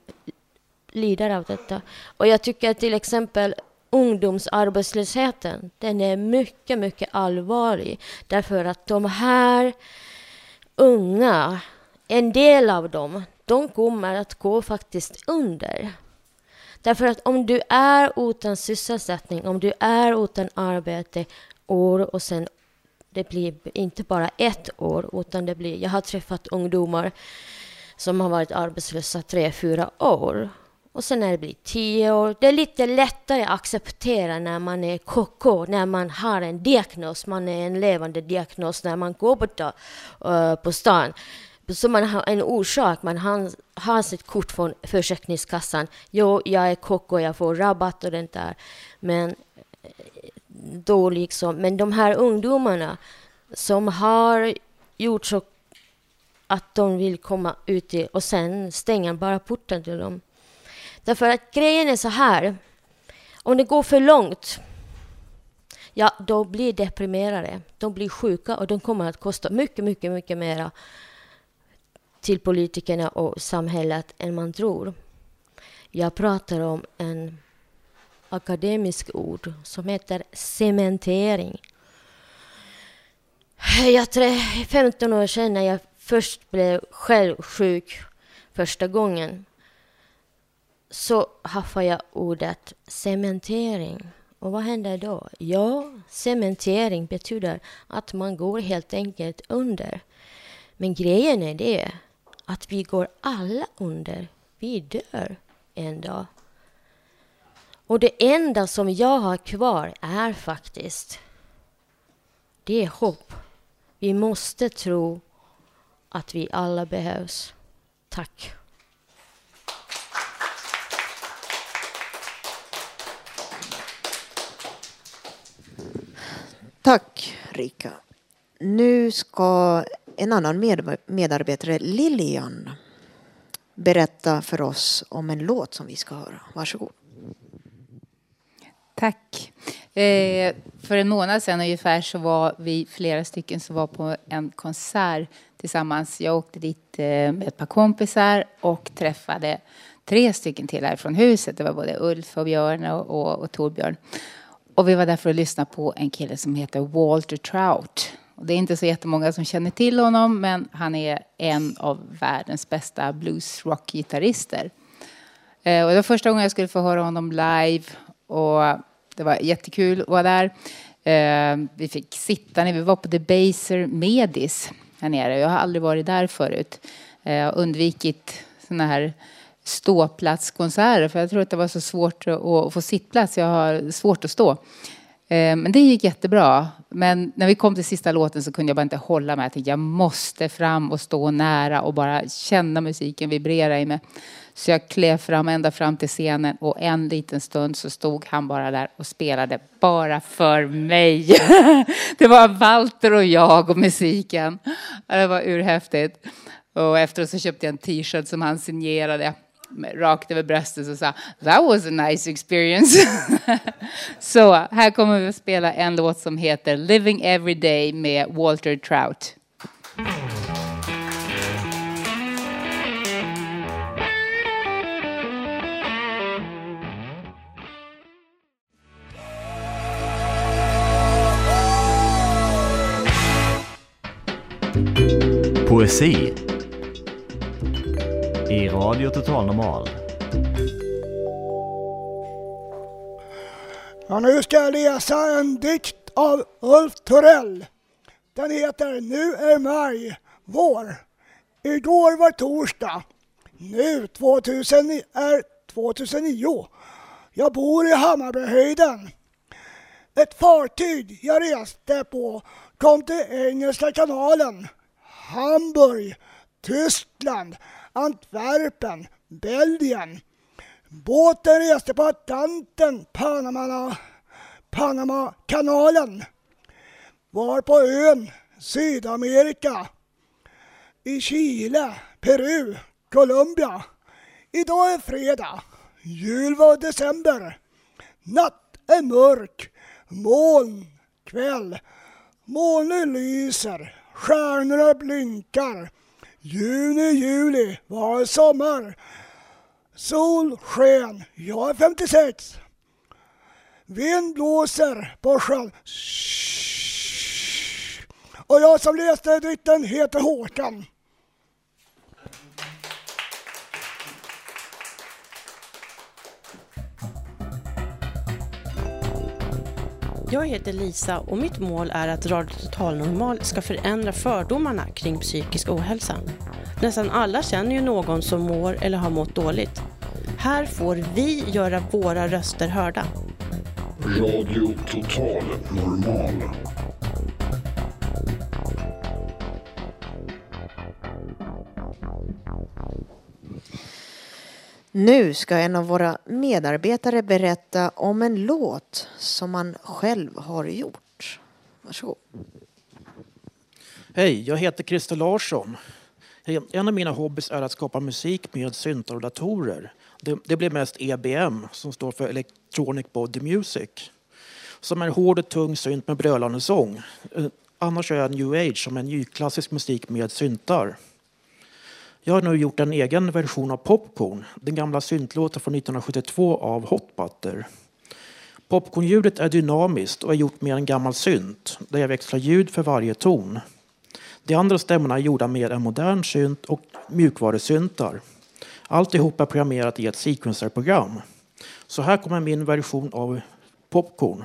lider av detta. Och jag tycker till exempel ungdomsarbetslösheten, den är mycket, mycket allvarlig. Därför att de här unga, en del av dem, de kommer att gå faktiskt under. Därför att om du är utan sysselsättning, om du är utan arbete år och sen det blir inte bara ett år, utan det blir... Jag har träffat ungdomar som har varit arbetslösa tre, fyra år. Och sen när det blir tio år, det är lite lättare att acceptera när man är KK, när man har en diagnos, man är en levande diagnos när man går på, uh, på stan. Så man har en orsak, man har, har sitt kort från Försäkringskassan. Jo, jag är kock och jag får rabatt och det där. Men eh, då liksom, men de här ungdomarna som har gjort så att de vill komma ut i, och sen stänger bara porten till dem. Därför att grejen är så här, om det går för långt, ja då blir deprimerade, de blir sjuka och de kommer att kosta mycket, mycket, mycket mera till politikerna och samhället än man tror. Jag pratar om en akademisk ord som heter cementering. Jag 15 år sedan när jag först blev själv sjuk första gången så haffade jag ordet cementering. Och vad händer då? Ja, cementering betyder att man går helt enkelt under. Men grejen är det att vi går alla under. Vi dör en dag. Och det enda som jag har kvar är faktiskt det är hopp. Vi måste tro att vi alla behövs. Tack. Tack, Rika. Nu ska en annan med medarbetare, Lilian, berätta för oss om en låt som vi ska höra. Varsågod. Tack. Eh, för en månad sedan ungefär så var vi flera stycken som var på en konsert tillsammans. Jag åkte dit eh, med ett par kompisar och träffade tre stycken till här från huset. Det var både Ulf och Björn och, och, och Torbjörn. Och vi var där för att lyssna på en kille som heter Walter Trout. Och det är inte så jättemånga som känner till honom men han är en av världens bästa bluesrock-gitarrister. Eh, och det var första gången jag skulle få höra honom live och det var jättekul att vara där. Eh, vi fick sitta när vi var på Debaser Medis här nere. Jag har aldrig varit där förut. Eh, jag har undvikit sådana här ståplatskonserter för jag tror att det var så svårt att få sittplats. Jag har svårt att stå. Eh, men det gick jättebra. Men när vi kom till sista låten så kunde jag bara inte hålla mig. Jag tänkte jag måste fram och stå nära och bara känna musiken vibrera i mig. Så jag klev fram ända fram till scenen och en liten stund så stod han bara där och spelade bara för mig. [LAUGHS] Det var Walter och jag och musiken. Det var urhäftigt. Och efteråt så köpte jag en t-shirt som han signerade rakt över bröstet och sa That was a nice experience. [LAUGHS] så här kommer vi att spela en låt som heter Living Every Day med Walter Trout. Poesi i Radio Total Normal. Ja, nu ska jag läsa en dikt av Ulf Torell. Den heter Nu är maj, vår. Igår var torsdag. Nu 2000 är 2009. Jag bor i Hammarbyhöjden. Ett fartyg jag reste på kom till Engelska kanalen. Hamburg, Tyskland, Antwerpen, Belgien. Båten reste på Atlanten, Panama, Panamakanalen. Var på ön Sydamerika. I Chile, Peru, Colombia. Idag är fredag. Jul var december. Natt är mörk. Moln, kväll. Molnen lyser. Stjärnorna blinkar. Juni, juli var sommar. Sol, sken. Jag är 56. Vind blåser på sjön. Och jag som läste dikten heter Håkan. Jag heter Lisa och mitt mål är att Radio Total Normal ska förändra fördomarna kring psykisk ohälsa. Nästan alla känner ju någon som mår eller har mått dåligt. Här får vi göra våra röster hörda. Radio Total Normal. Nu ska en av våra medarbetare berätta om en låt som han själv har gjort. Varsågod. Hej, jag heter Christer Larsson. En av mina hobbys är att skapa musik med syntar och datorer. Det, det blir mest EBM, som står för Electronic Body Music. Som är hård och tung synt med brölande sång. Eh, annars är jag new age, som är nyklassisk musik med syntar. Jag har nu gjort en egen version av Popcorn, den gamla syntlåten från 1972 av Hot Butter. Popcornljudet är dynamiskt och är gjort med en gammal synt där jag växlar ljud för varje ton. De andra stämmorna är gjorda med en modern synt och mjukvarusyntar. Alltihop är programmerat i ett sequencerprogram. Så här kommer min version av Popcorn.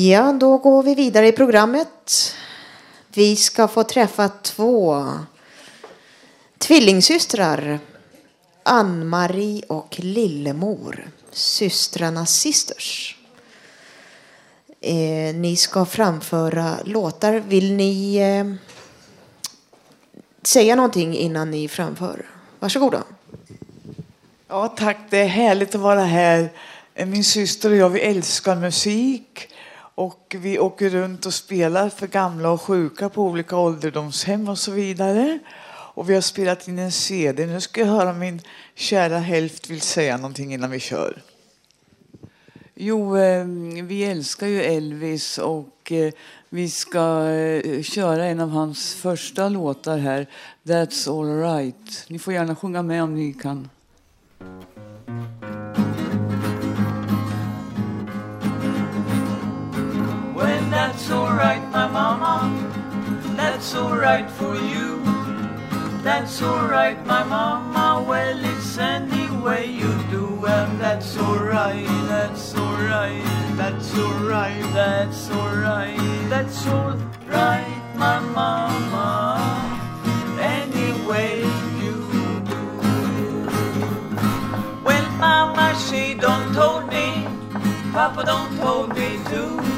Ja, då går vi vidare i programmet. Vi ska få träffa två tvillingsystrar. Ann-Marie och Lillemor. Systrarna Sisters. Eh, ni ska framföra låtar. Vill ni eh, säga någonting innan ni framför? Varsågoda. Ja, tack. Det är härligt att vara här. Min syster och jag vi älskar musik. Och vi åker runt och spelar för gamla och sjuka på olika ålderdomshem och så vidare. Och vi har spelat in en CD. Nu ska jag höra om min kära hälft vill säga någonting innan vi kör. Jo, ehm, vi älskar ju Elvis och eh, vi ska eh, köra en av hans första låtar här, That's all right. Ni får gärna sjunga med om ni kan. That's alright, my mama. That's alright for you. That's alright, my mama. Well, it's any way you do, and that's alright. That's alright. That's alright. That's alright. That's alright, my mama. Any way you do. Well, mama, she don't hold me. Papa don't hold me too.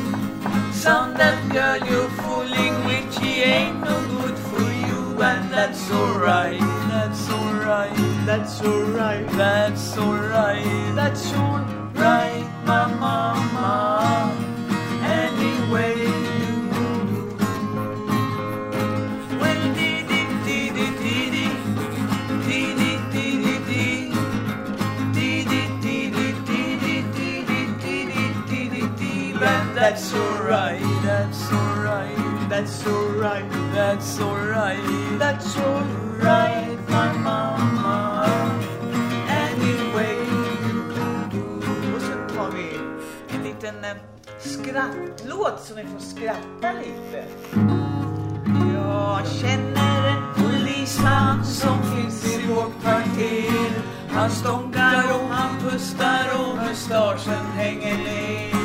Son, that girl you're fooling with, she ain't no good for you, and that's alright, that's alright, that's alright, that's alright, that's alright, my mama. Anyway, that's alright, that's alright, that's alright, that's alright, that's alright, my mama. Anyway, Och så tar vi en liten eh, skrattlåt så ni får skratta lite. Jag känner en polisman som finns i vårt kvarter. Han stånkar och han pustar och mustaschen hänger ner.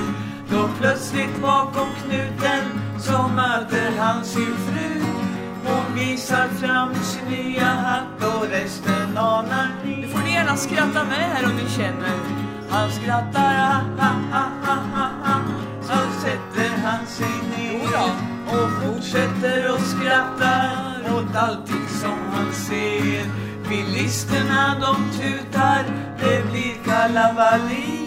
Då plötsligt bakom knuten så möter han sin fru. Hon visar fram sin nya hatt och resten anar ni. Nu får ni gärna skratta med här om ni känner. Han skrattar ha ha ha ha ha ha. Så sätter han sig ner och fortsätter och skrattar åt allting som han ser. Bilisterna de tutar, det blir kalabalik.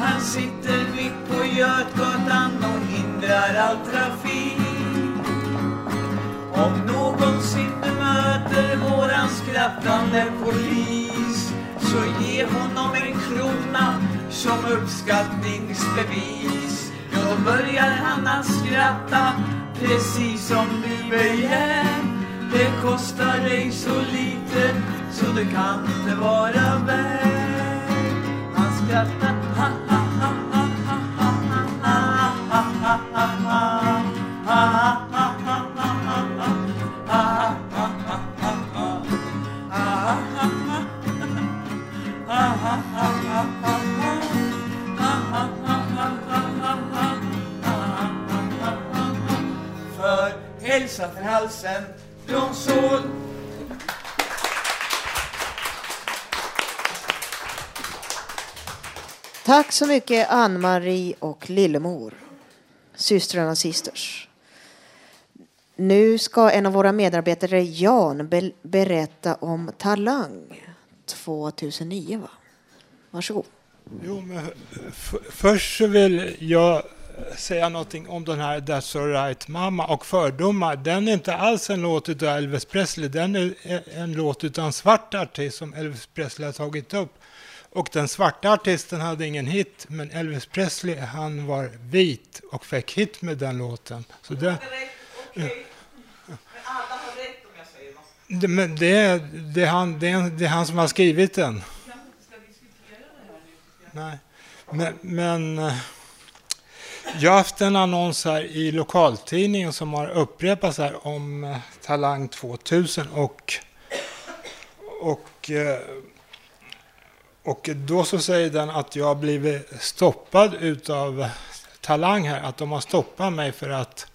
Han sitter mitt på Götgatan och hindrar all trafik. Om någonsin du möter våran skrattande polis så ge honom en krona som uppskattningsbevis. Då börjar han att skratta precis som du begär. Det kostar dig så lite så det kan det vara värt. För hälsan till halsen, blomsol Tack så mycket Ann-Marie och Lillemor, systrarna Sisters. Nu ska en av våra medarbetare, Jan, be- berätta om Talang 2009. Va? Varsågod. Jo, men först så vill jag säga någonting om den här That's alright mamma och fördomar. Den är inte alls en låt av Elvis Presley. Den är en låt av en svart artist som Elvis Presley har tagit upp. Och den svarta artisten hade ingen hit, men Elvis Presley han var vit och fick hit med den låten. Så det, men det, det, är han, det, är, det är han som har skrivit den. Nej. Men, men eh, jag har haft en annons här i lokaltidningen som har upprepats här om eh, Talang 2000 och, och, eh, och då så säger den att jag har blivit stoppad utav Talang här, att de har stoppat mig för att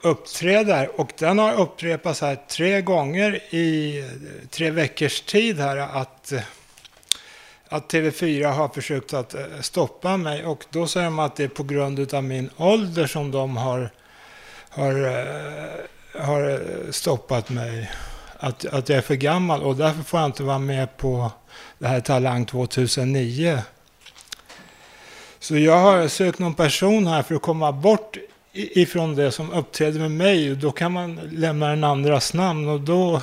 uppträda här. Och den har upprepats här tre gånger i tre veckors tid här att att TV4 har försökt att eh, stoppa mig och då säger de att det är på grund av min ålder som de har, har, eh, har eh, stoppat mig. Att, att jag är för gammal och därför får jag inte vara med på det här Talang 2009. Så jag har sökt någon person här för att komma bort ifrån det som uppträder med mig. Då kan man lämna den andras namn och då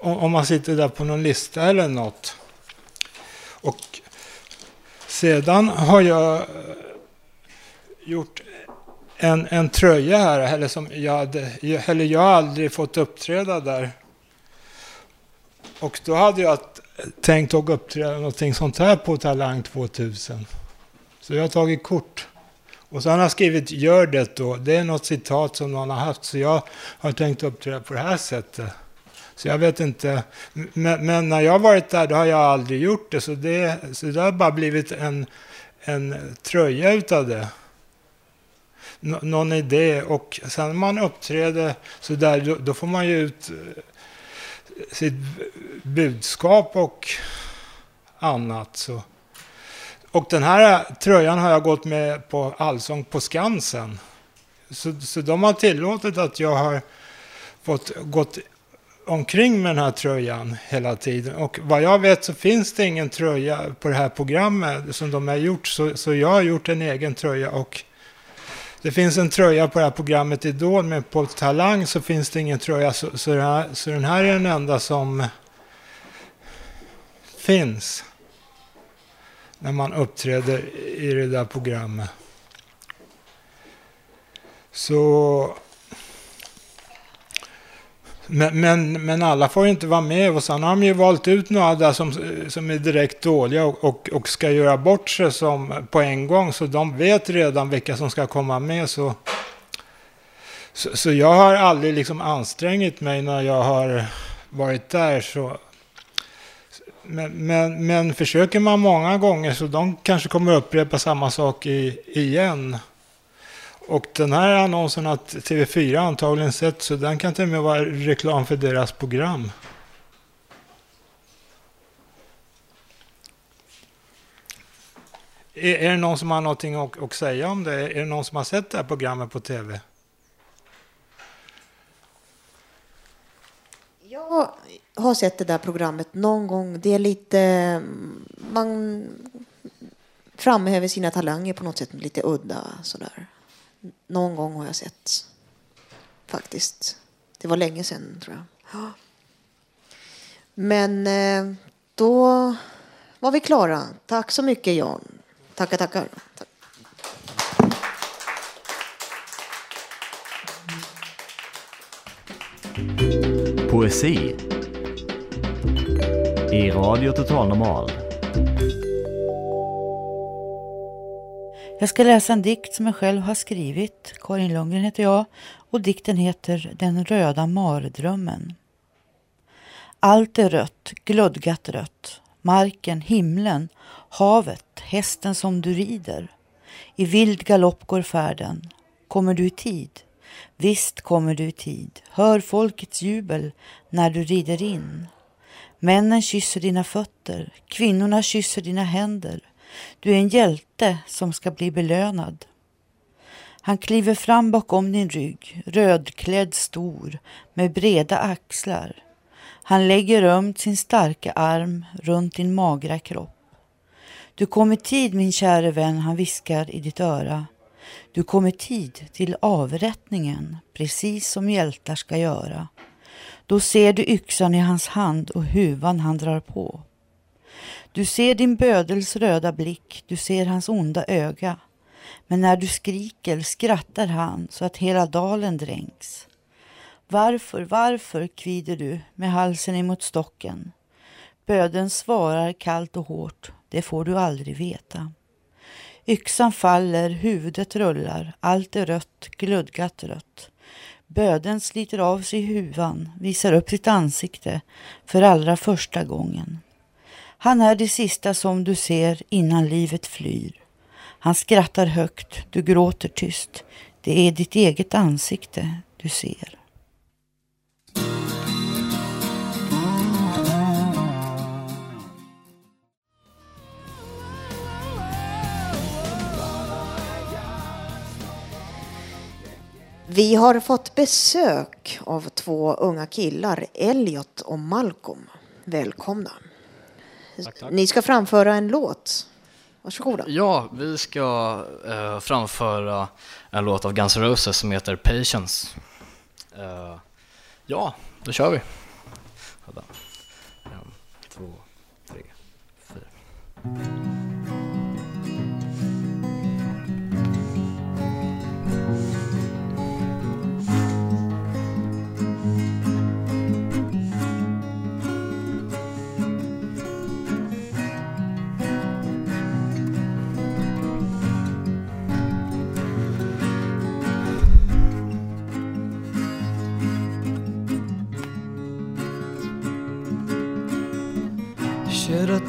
om man sitter där på någon lista eller något. Och Sedan har jag eh, gjort en, en tröja här, eller som jag hade, eller jag har aldrig fått uppträda där. Och då hade jag tänkt att uppträda någonting sånt här på Talang 2000. Så jag har tagit kort. Och så har han skrivit gör det då. Det är något citat som någon har haft. Så jag har tänkt uppträda på det här sättet. Så jag vet inte. Men, men, när jag har varit där då har jag aldrig gjort det. Så det, så det har bara blivit en, en tröja utav det. N någon idé. Och sen när man uppträder så där då, då får man ju ut sitt budskap och annat. Så. Och den här tröjan har jag gått med på Allsång på Skansen. Så, så de har tillåtit att jag har fått gått omkring med den här tröjan hela tiden. Och vad jag vet så finns det ingen tröja på det här programmet som de har gjort. Så, så jag har gjort en egen tröja och det finns en tröja på det här programmet Idol, men på Talang så finns det ingen tröja. Så, så, den, här, så den här är den enda som finns när man uppträder i det där programmet. Så... Men, men, men, alla får ju inte vara med och sen har de ju valt ut några där som, som är direkt dåliga och, och, och, ska göra bort sig som, på en gång. Så de vet redan vilka som ska komma med. Så, så, så jag har aldrig liksom ansträngt mig när jag har varit där. Så men, men, men, försöker man många gånger så de kanske kommer upprepa samma sak i, igen. Och den här annonsen har TV4 antagligen sett så den kan till och med vara reklam för deras program. Är, är det någon som har någonting att, att säga om det? Är det någon som har sett det här programmet på TV? Jag har sett det där programmet någon gång. Det är lite... Mm, man framhäver sina talanger på något sätt lite udda sådär. Någon gång har jag sett faktiskt. Det var länge sedan tror jag. Men eh, då var vi klara. Tack så mycket Jan. Tackar, tackar. Tack. Poesi i Radio Total Normal. Jag ska läsa en dikt som jag själv har skrivit. Karin Lundgren heter jag och dikten heter Den röda mardrömmen. Allt är rött, glödgat rött. Marken, himlen, havet, hästen som du rider. I vild galopp går färden. Kommer du i tid? Visst kommer du i tid. Hör folkets jubel när du rider in. Männen kysser dina fötter, kvinnorna kysser dina händer. Du är en hjälte som ska bli belönad. Han kliver fram bakom din rygg, rödklädd stor, med breda axlar. Han lägger ömt sin starka arm runt din magra kropp. Du kom i tid min käre vän, han viskar i ditt öra. Du kom i tid till avrättningen, precis som hjältar ska göra. Då ser du yxan i hans hand och huvan han drar på. Du ser din bödels röda blick, du ser hans onda öga. Men när du skriker skrattar han så att hela dalen dränks. Varför, varför, kvider du med halsen emot stocken. Böden svarar kallt och hårt, det får du aldrig veta. Yxan faller, huvudet rullar, allt är rött, glödgat rött. Böden sliter av sig huvan, visar upp sitt ansikte för allra första gången. Han är det sista som du ser innan livet flyr. Han skrattar högt, du gråter tyst. Det är ditt eget ansikte du ser. Vi har fått besök av två unga killar, Elliot och Malcolm. Välkomna. Tack, tack. Ni ska framföra en låt. Varsågoda. Ja, vi ska eh, framföra en låt av Guns N' Roses som heter Patience. Eh, ja, då kör vi. En, två, tre, fyra.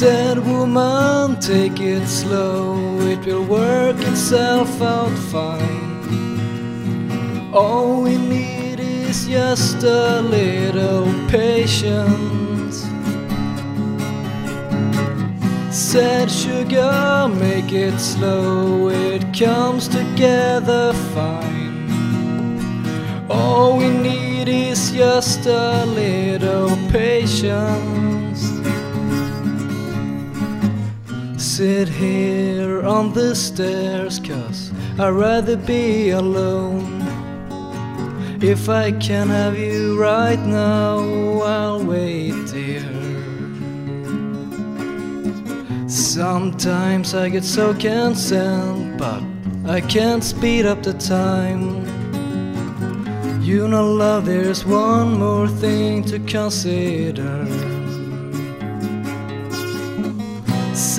Said woman, take it slow, it will work itself out fine. All we need is just a little patience. Said sugar, make it slow, it comes together fine. All we need is just a little patience. Sit here on the stairs, cause I'd rather be alone. If I can have you right now, I'll wait, dear. Sometimes I get so concerned, but I can't speed up the time. You know, love, there's one more thing to consider.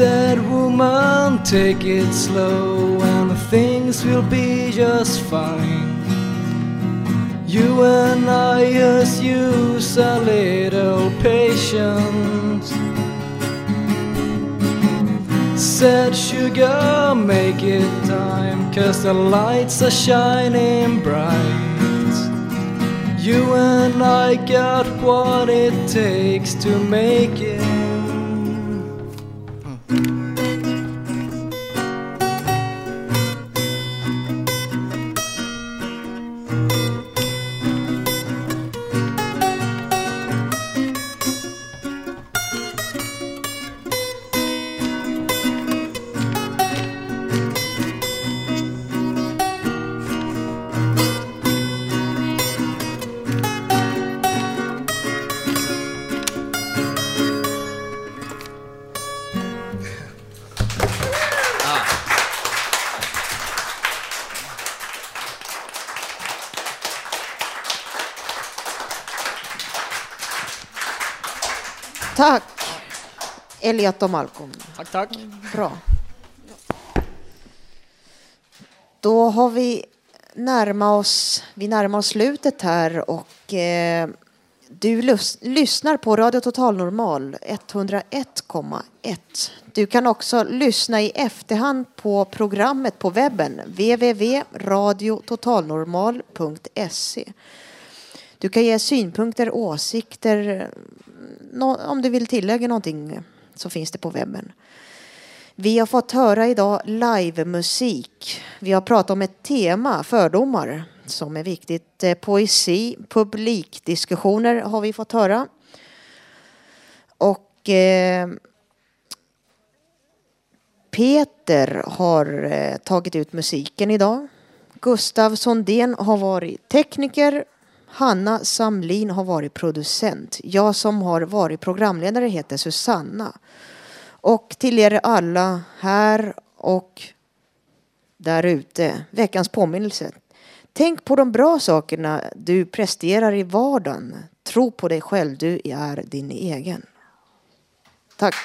Said woman, take it slow, and things will be just fine. You and I just use a little patience. Said sugar, make it time, cause the lights are shining bright. You and I got what it takes to make it. Tack Elliot och Malcolm. Tack, tack. Bra. Då har vi närmat oss, vi närmar oss slutet här och eh, du lus, lyssnar på Radio Total Normal 101,1. Du kan också lyssna i efterhand på programmet på webben www.radiototalnormal.se. Du kan ge synpunkter, åsikter, nå- om du vill tillägga någonting så finns det på webben. Vi har fått höra idag livemusik. Vi har pratat om ett tema, fördomar, som är viktigt. Eh, poesi, publikdiskussioner har vi fått höra. Och eh, Peter har eh, tagit ut musiken idag. Gustav Sondén har varit tekniker. Hanna Samlin har varit producent. Jag som har varit programledare heter Susanna. Och till er alla här och där ute, veckans påminnelse. Tänk på de bra sakerna du presterar i vardagen. Tro på dig själv, du är din egen. Tack.